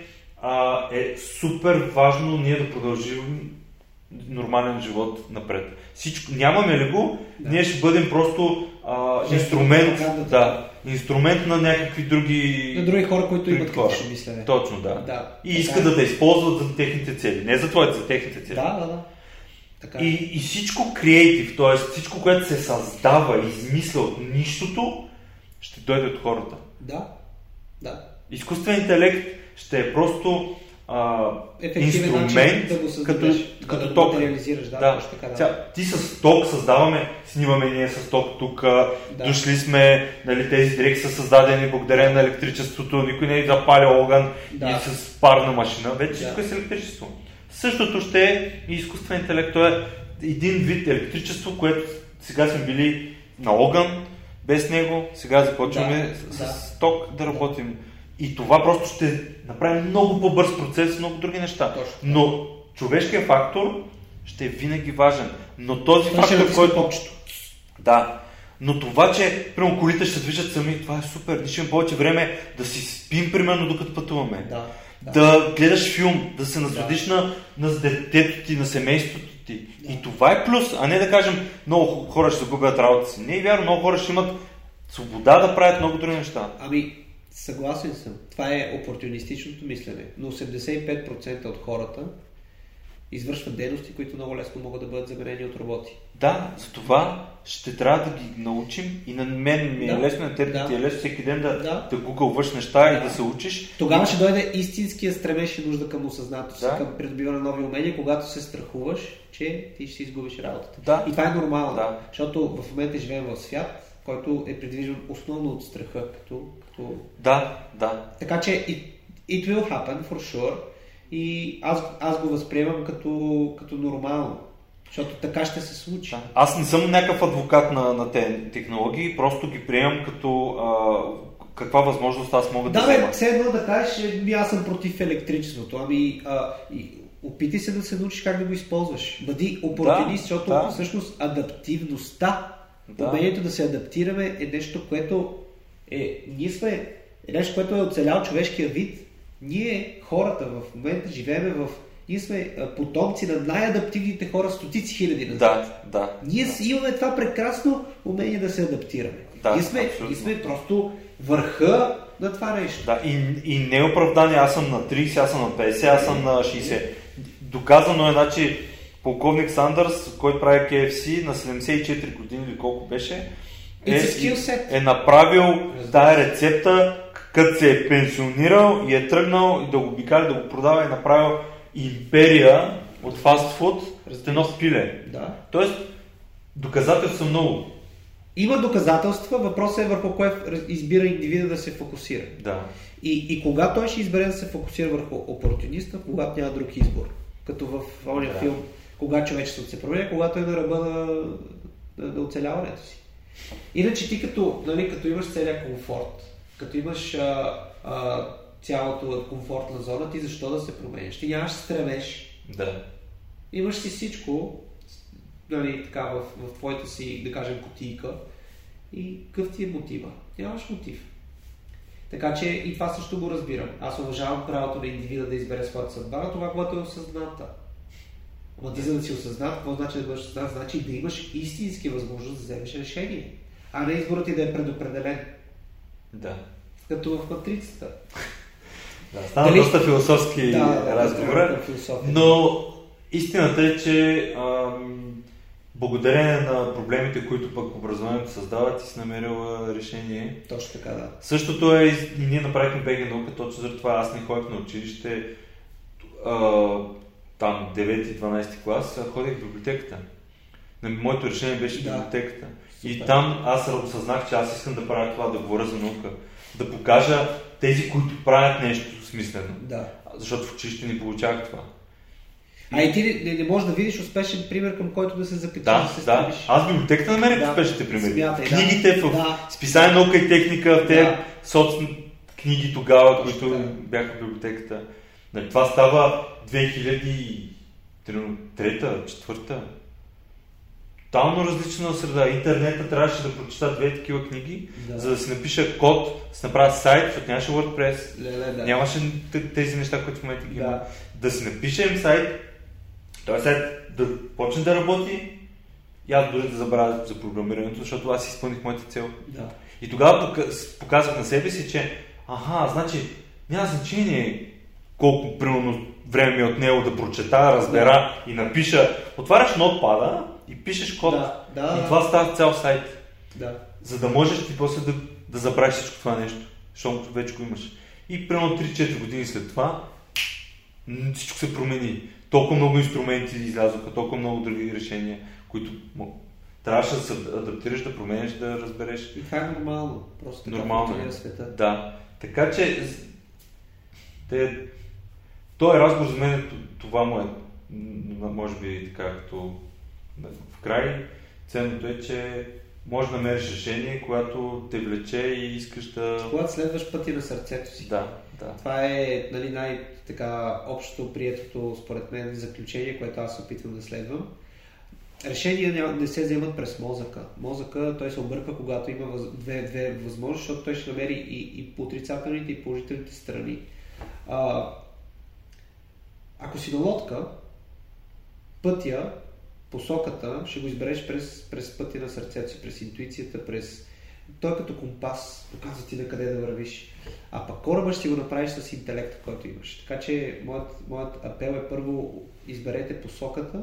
а, е супер важно ние да продължим нормален живот напред. Всичко, нямаме ли го, Да. ние ще бъдем просто а, инструмент, да, инструмент на някакви други, На други хора, които други имат хора. критично мислене. Точно, да. Да. И искат е. да те използват за техните цели. Не за твоите, за техните цели. Да, да, да. Така е. И, и всичко креатив, т.е. всичко, което се създава, измисля от нищото, ще дойде от хората. Да. Да. Изкуствен интелект ще е просто а, инструмент, да го като, създадеш, като да ток. го реализираш. Да, Да. така, да. Сега, ти с ток създаваме, снимаме ние с ток тук, да. дошли сме, нали, тези директи са създадени благодарение на електричеството, никой не е запаля огън Да. и с парна машина, вече Да. всичко е с електричество. Същото ще е и изкуствен интелект, е един вид електричество, което сега сме били на огън, без него, сега започваме Да, с, да. с ток да работим. И това просто ще направи много по-бърз процес, много други неща. Точно. Но човешкият фактор ще е винаги важен. Но този ще фактор, който... копчето. Да. Но това, че примерно колите ще се движат сами, това е супер. Ние ще имаме повече време да си спим, примерно, докато пътуваме. Да. Да, гледаш филм, да се насладиш на, на детето ти, на семейството ти. Да. И това е плюс, а не да кажем, много хора ще загубят работа си. Не е вярно, много хора ще имат свобода да правят много други неща. Ами, съгласен съм. Това е опортунистичното мислене. Но 85% от хората извършват дейности, които много лесно могат да бъдат заменени от роботи. Да, за това ще трябва да ги научим и на мен ми е Да. лесно, на теб Да. ти е лесно всеки ден да, Да. да гугълваш неща Да. и да се учиш. Тогава ще дойде истинския стремеж и нужда към осъзнатост, Да. към придобиване на нови умения, когато се страхуваш, че ти ще си изгубиш работата. Да. И това е нормално, Да. защото в момента живеем в свят, който е предвижен основно от страха. Като, като... Да, да. Така че it, it will happen for sure и аз, аз го възприемам като, като нормално, защото така ще се случи. Да. Аз не съм някакъв адвокат на, на тези технологии, просто ги приемам като а, каква възможност аз мога да, Да, взема. бе, все едно да кажеш, аз съм против електричеството. Ами, а, и, опитай се да се научиш как да го използваш. Бъди опортунист, Да, защото да. всъщност адаптивността, Да. умението да се адаптираме е нещо, което е, ние сме, нещо, което е оцелял човешкия вид. Ние, хората, в момента живееме в... Ние сме потомци на най-адаптивните хора стотици хиляди назад. Да, да. Ние си имаме това прекрасно умение да се адаптираме. Да, ние, сме, абсолютно. ние сме просто върха на това нещо. Да, и, и не е оправдание, аз съм на 30, аз съм на 50, аз съм на 60. Доказано е, значи, полковник Сандърс, който прави KFC на 74 години или колко беше, е, е направил тая рецепта, като се е пенсионирал и е тръгнал и да го обикаля, да го продава и е направил империя от фастфуд с едно пиле. Да. Тоест, доказателства много. Има доказателства, въпросът е върху кое избира индивида да се фокусира. Да. И, и кога той ще избере да се фокусира върху опортуниста, когато няма друг избор. Като в ония Да. филм, кога човечеството се променя, когато е на ръба на, на, на оцеляването си. Иначе ти като, нали, като имаш целият комфорт, като имаш а, а, цялото комфортна зона, ти защо да се променяш? Ти нямаш стремеж, Да. имаш си всичко, нали, така в, в твоята си, да кажем, кутийка и какъв ти е мотива? Нямаш мотив. Така че и това също го разбирам. Аз уважавам правото на индивида да избере своята съдба, това, когато е осъзната. Ама ти за да си осъзнат, какво значи да бъдеш осъзнат? Значи да имаш истински възможност да вземеш решение. А не изборът ти да е предопределен. Да. Като в матрицата. Да, стана Дали- доста философски Да, разговора, да, но истината е, че ам, благодарение на проблемите, които пък образованието създава, ти си намерила решение. Точно така, да. Същото е и ние направихме БГ наука, точно заради това аз не ходих на училище, а, там 9-12 клас, а ходих в библиотеката. Моето решение беше Да. библиотеката. И Супер. там аз осъзнах, че аз искам да правя това, да говоря за наука. Да покажа тези, които правят нещо смислено. Да. Защото в училище не получавах това. А и ти не, не, можеш да видиш успешен пример, към който да се запиташ, Да, да се да. Аз библиотеката намерих Да. успешните примери. Смятай, да. Книгите в Да. списание наука и техника, в те Да. соц книги тогава, които така. бяха в библиотеката. Нали, това става 2003 четвърта. Тотално различна среда. Интернета трябваше да прочита две такива книги, Да. за да си напиша код, да си направя сайт, защото нямаше WordPress, Леле, да. Нямаше тези неща, които в момента ги има. Да. Да си напишем сайт, този сайт да почне да работи и аз дори да забравя за програмирането, защото аз изпълних моята цел. Да. И тогава пока- показах на себе си, че аха, значи няма значение колко примерно време ми е отнело да прочета, разбера и напиша. Отваряш нотпада и пишеш код. Да, да, и да. това става цял сайт. Да. За да можеш ти после да, да забравиш всичко това нещо. Защото вече го имаш. И примерно 3-4 години след това всичко се промени. Толкова много инструменти излязоха, толкова много други решения, които трябваше да се адаптираш, да промениш, да разбереш. И това е нормално. Просто така нормално. Е света. Да. Така че те, той е разговор за мен, това му е, може би така като в край. Ценното е, че може да намериш решение, когато те влече и искаш да... Когато следваш пъти на сърцето си. Да, да. Това е нали, най-така общо приетото, според мен, заключение, което аз опитвам да следвам. Решения не се вземат през мозъка. Мозъка той се обърква, когато има две, две възможности, защото той ще намери и, и по отрицателните и положителните страни. А, ако си на лодка, пътя посоката ще го избереш през, през пътя на сърцето си, през интуицията, през... Той е като компас, показва ти на къде да вървиш. А пък кораба ще го направиш с интелекта, който имаш. Така че моят, моят апел е първо изберете посоката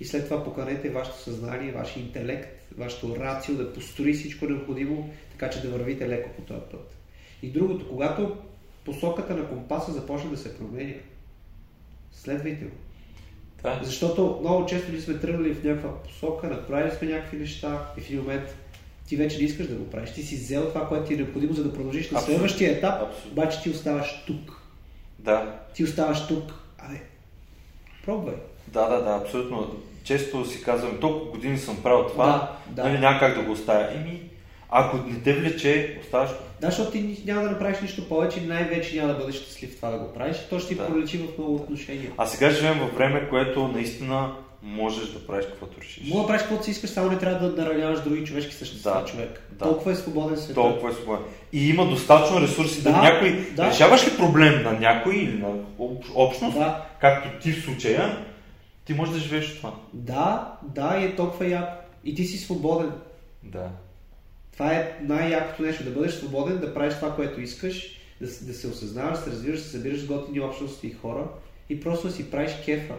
и след това поканете вашето съзнание, вашия интелект, вашето рацио да построи всичко необходимо, така че да вървите леко по този път. И другото, когато посоката на компаса започне да се променя, следвайте го. Да. Защото много често ние сме тръгнали в някаква посока, направили сме някакви неща и в един момент ти вече не искаш да го правиш. Ти си взел това, което ти е необходимо, за да продължиш на следващия етап, Абсолютно. обаче ти оставаш тук. Да. Ти оставаш тук. Абе, пробвай. Да, да, да, абсолютно. Често си казвам, толкова години съм правил това, да, да. нали няма как да го оставя. Еми, ако не те влече, оставаш. Да, защото ти няма да направиш нищо повече най-вече няма да бъдеш щастлив това да го правиш. То ще ти да. пролечи в много отношения. А сега живеем във време, което наистина можеш да правиш каквото решиш. Мога да правиш каквото си искаш, само не трябва да нараняваш други човешки същества. Да, човек. Да. Толкова е свободен свет. Толкова е свободен. И има достатъчно ресурси да, да някой. Да. Решаваш ли проблем на някой или на общност, да. както ти в случая, ти можеш да живееш това. Да, да, и е толкова яко. И ти си свободен. Да. Това е най-якото нещо, да бъдеш свободен, да правиш това, което искаш, да, да се осъзнаваш, да се разбираш, да се събираш с готини общности и хора и просто да си правиш кефа.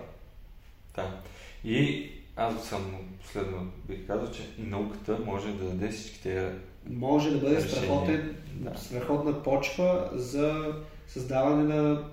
Да. И аз съм последно бих казал, че и науката може да даде всички тези Може да бъде страхотен, да. страхотна почва за създаване на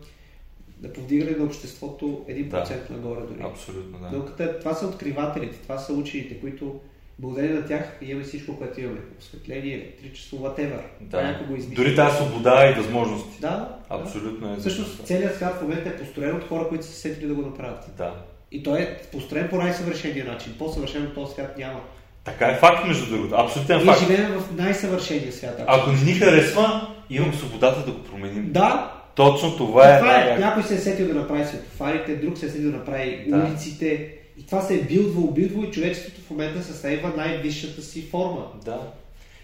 да повдигане на обществото 1% да, нагоре дори. Абсолютно, да. Науката, това са откривателите, това са учените, които благодарение на тях имаме всичко, което имаме. Осветление, електричество, whatever. Да. Някой го измисли. Дори тази свобода и възможности. Да. Абсолютно да. е. Всъщност целият свят в момента е построен от хора, които са се сетили да го направят. Да. И той е построен по най-съвършения начин. По-съвършен от този свят няма. Така е факт, между другото. Абсолютен Ние факт. Ние живеем в най-съвършения свят. Ако не ни харесва, имам свободата да го променим. Да. Точно това е. Това е. Някой се е сетил да направи светофарите, друг се е сетил да направи да. улиците, и това се е билдвало, билдвало и човечеството в момента се сейва най-висшата си форма. Да.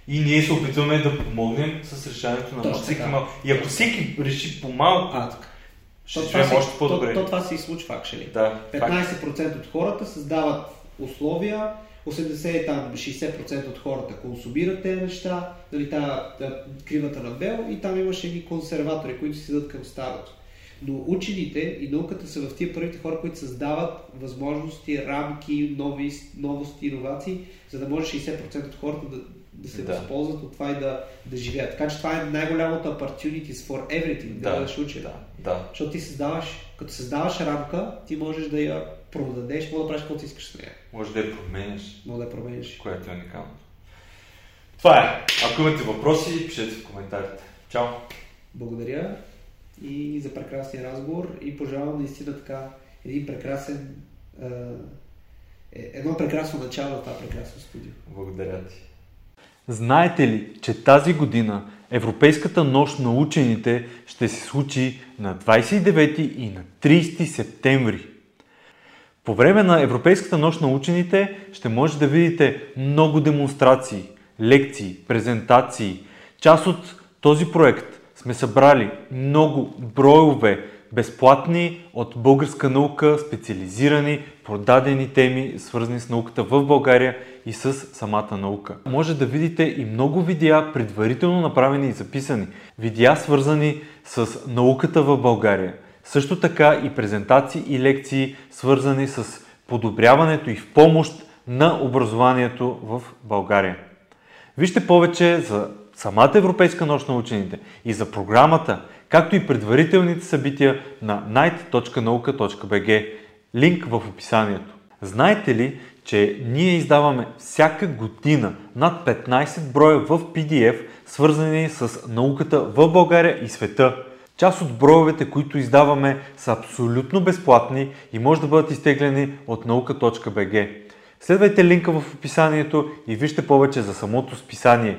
И ние се опитваме да помогнем с решаването на всеки малко. И ако всеки реши по-малко, а, така. ще живеем още по-добре. То, то, това се и случва, actually. Да, 15% от хората създават условия, 80-60% от хората консумират тези неща, дали тази кривата на Бел и там имаше и консерватори, които си дадат към старото. Но учените и науката са в тия първите хора, които създават възможности, рамки, нови, новости, иновации, за да може 60% от хората да, да се да. възползват от това и да, да живеят. Така че това е най-голямото opportunities for everything, да, да бъдеш учен. Да, да. Защото ти създаваш, като създаваш рамка, ти можеш да я продадеш, може да правиш каквото искаш с нея. Може да я променеш. Може да я променеш. Което е уникалното. Това е. Ако имате въпроси, пишете в коментарите. Чао! Благодаря и за прекрасния разговор и пожелавам наистина така един прекрасен е, едно прекрасно начало на това прекрасно студио. Благодаря ти. Знаете ли, че тази година Европейската нощ на учените ще се случи на 29 и на 30 септември? По време на Европейската нощ на учените ще може да видите много демонстрации, лекции, презентации. Част от този проект сме събрали много броеве безплатни от българска наука, специализирани, продадени теми, свързани с науката в България и с самата наука. Може да видите и много видеа, предварително направени и записани. Видеа свързани с науката в България. Също така и презентации и лекции, свързани с подобряването и в помощ на образованието в България. Вижте повече за самата Европейска нощ на учените и за програмата, както и предварителните събития на night.nauka.bg. Линк в описанието. Знаете ли, че ние издаваме всяка година над 15 броя в PDF, свързани с науката в България и света. Част от броевете, които издаваме, са абсолютно безплатни и може да бъдат изтеглени от nauka.bg. Следвайте линка в описанието и вижте повече за самото списание.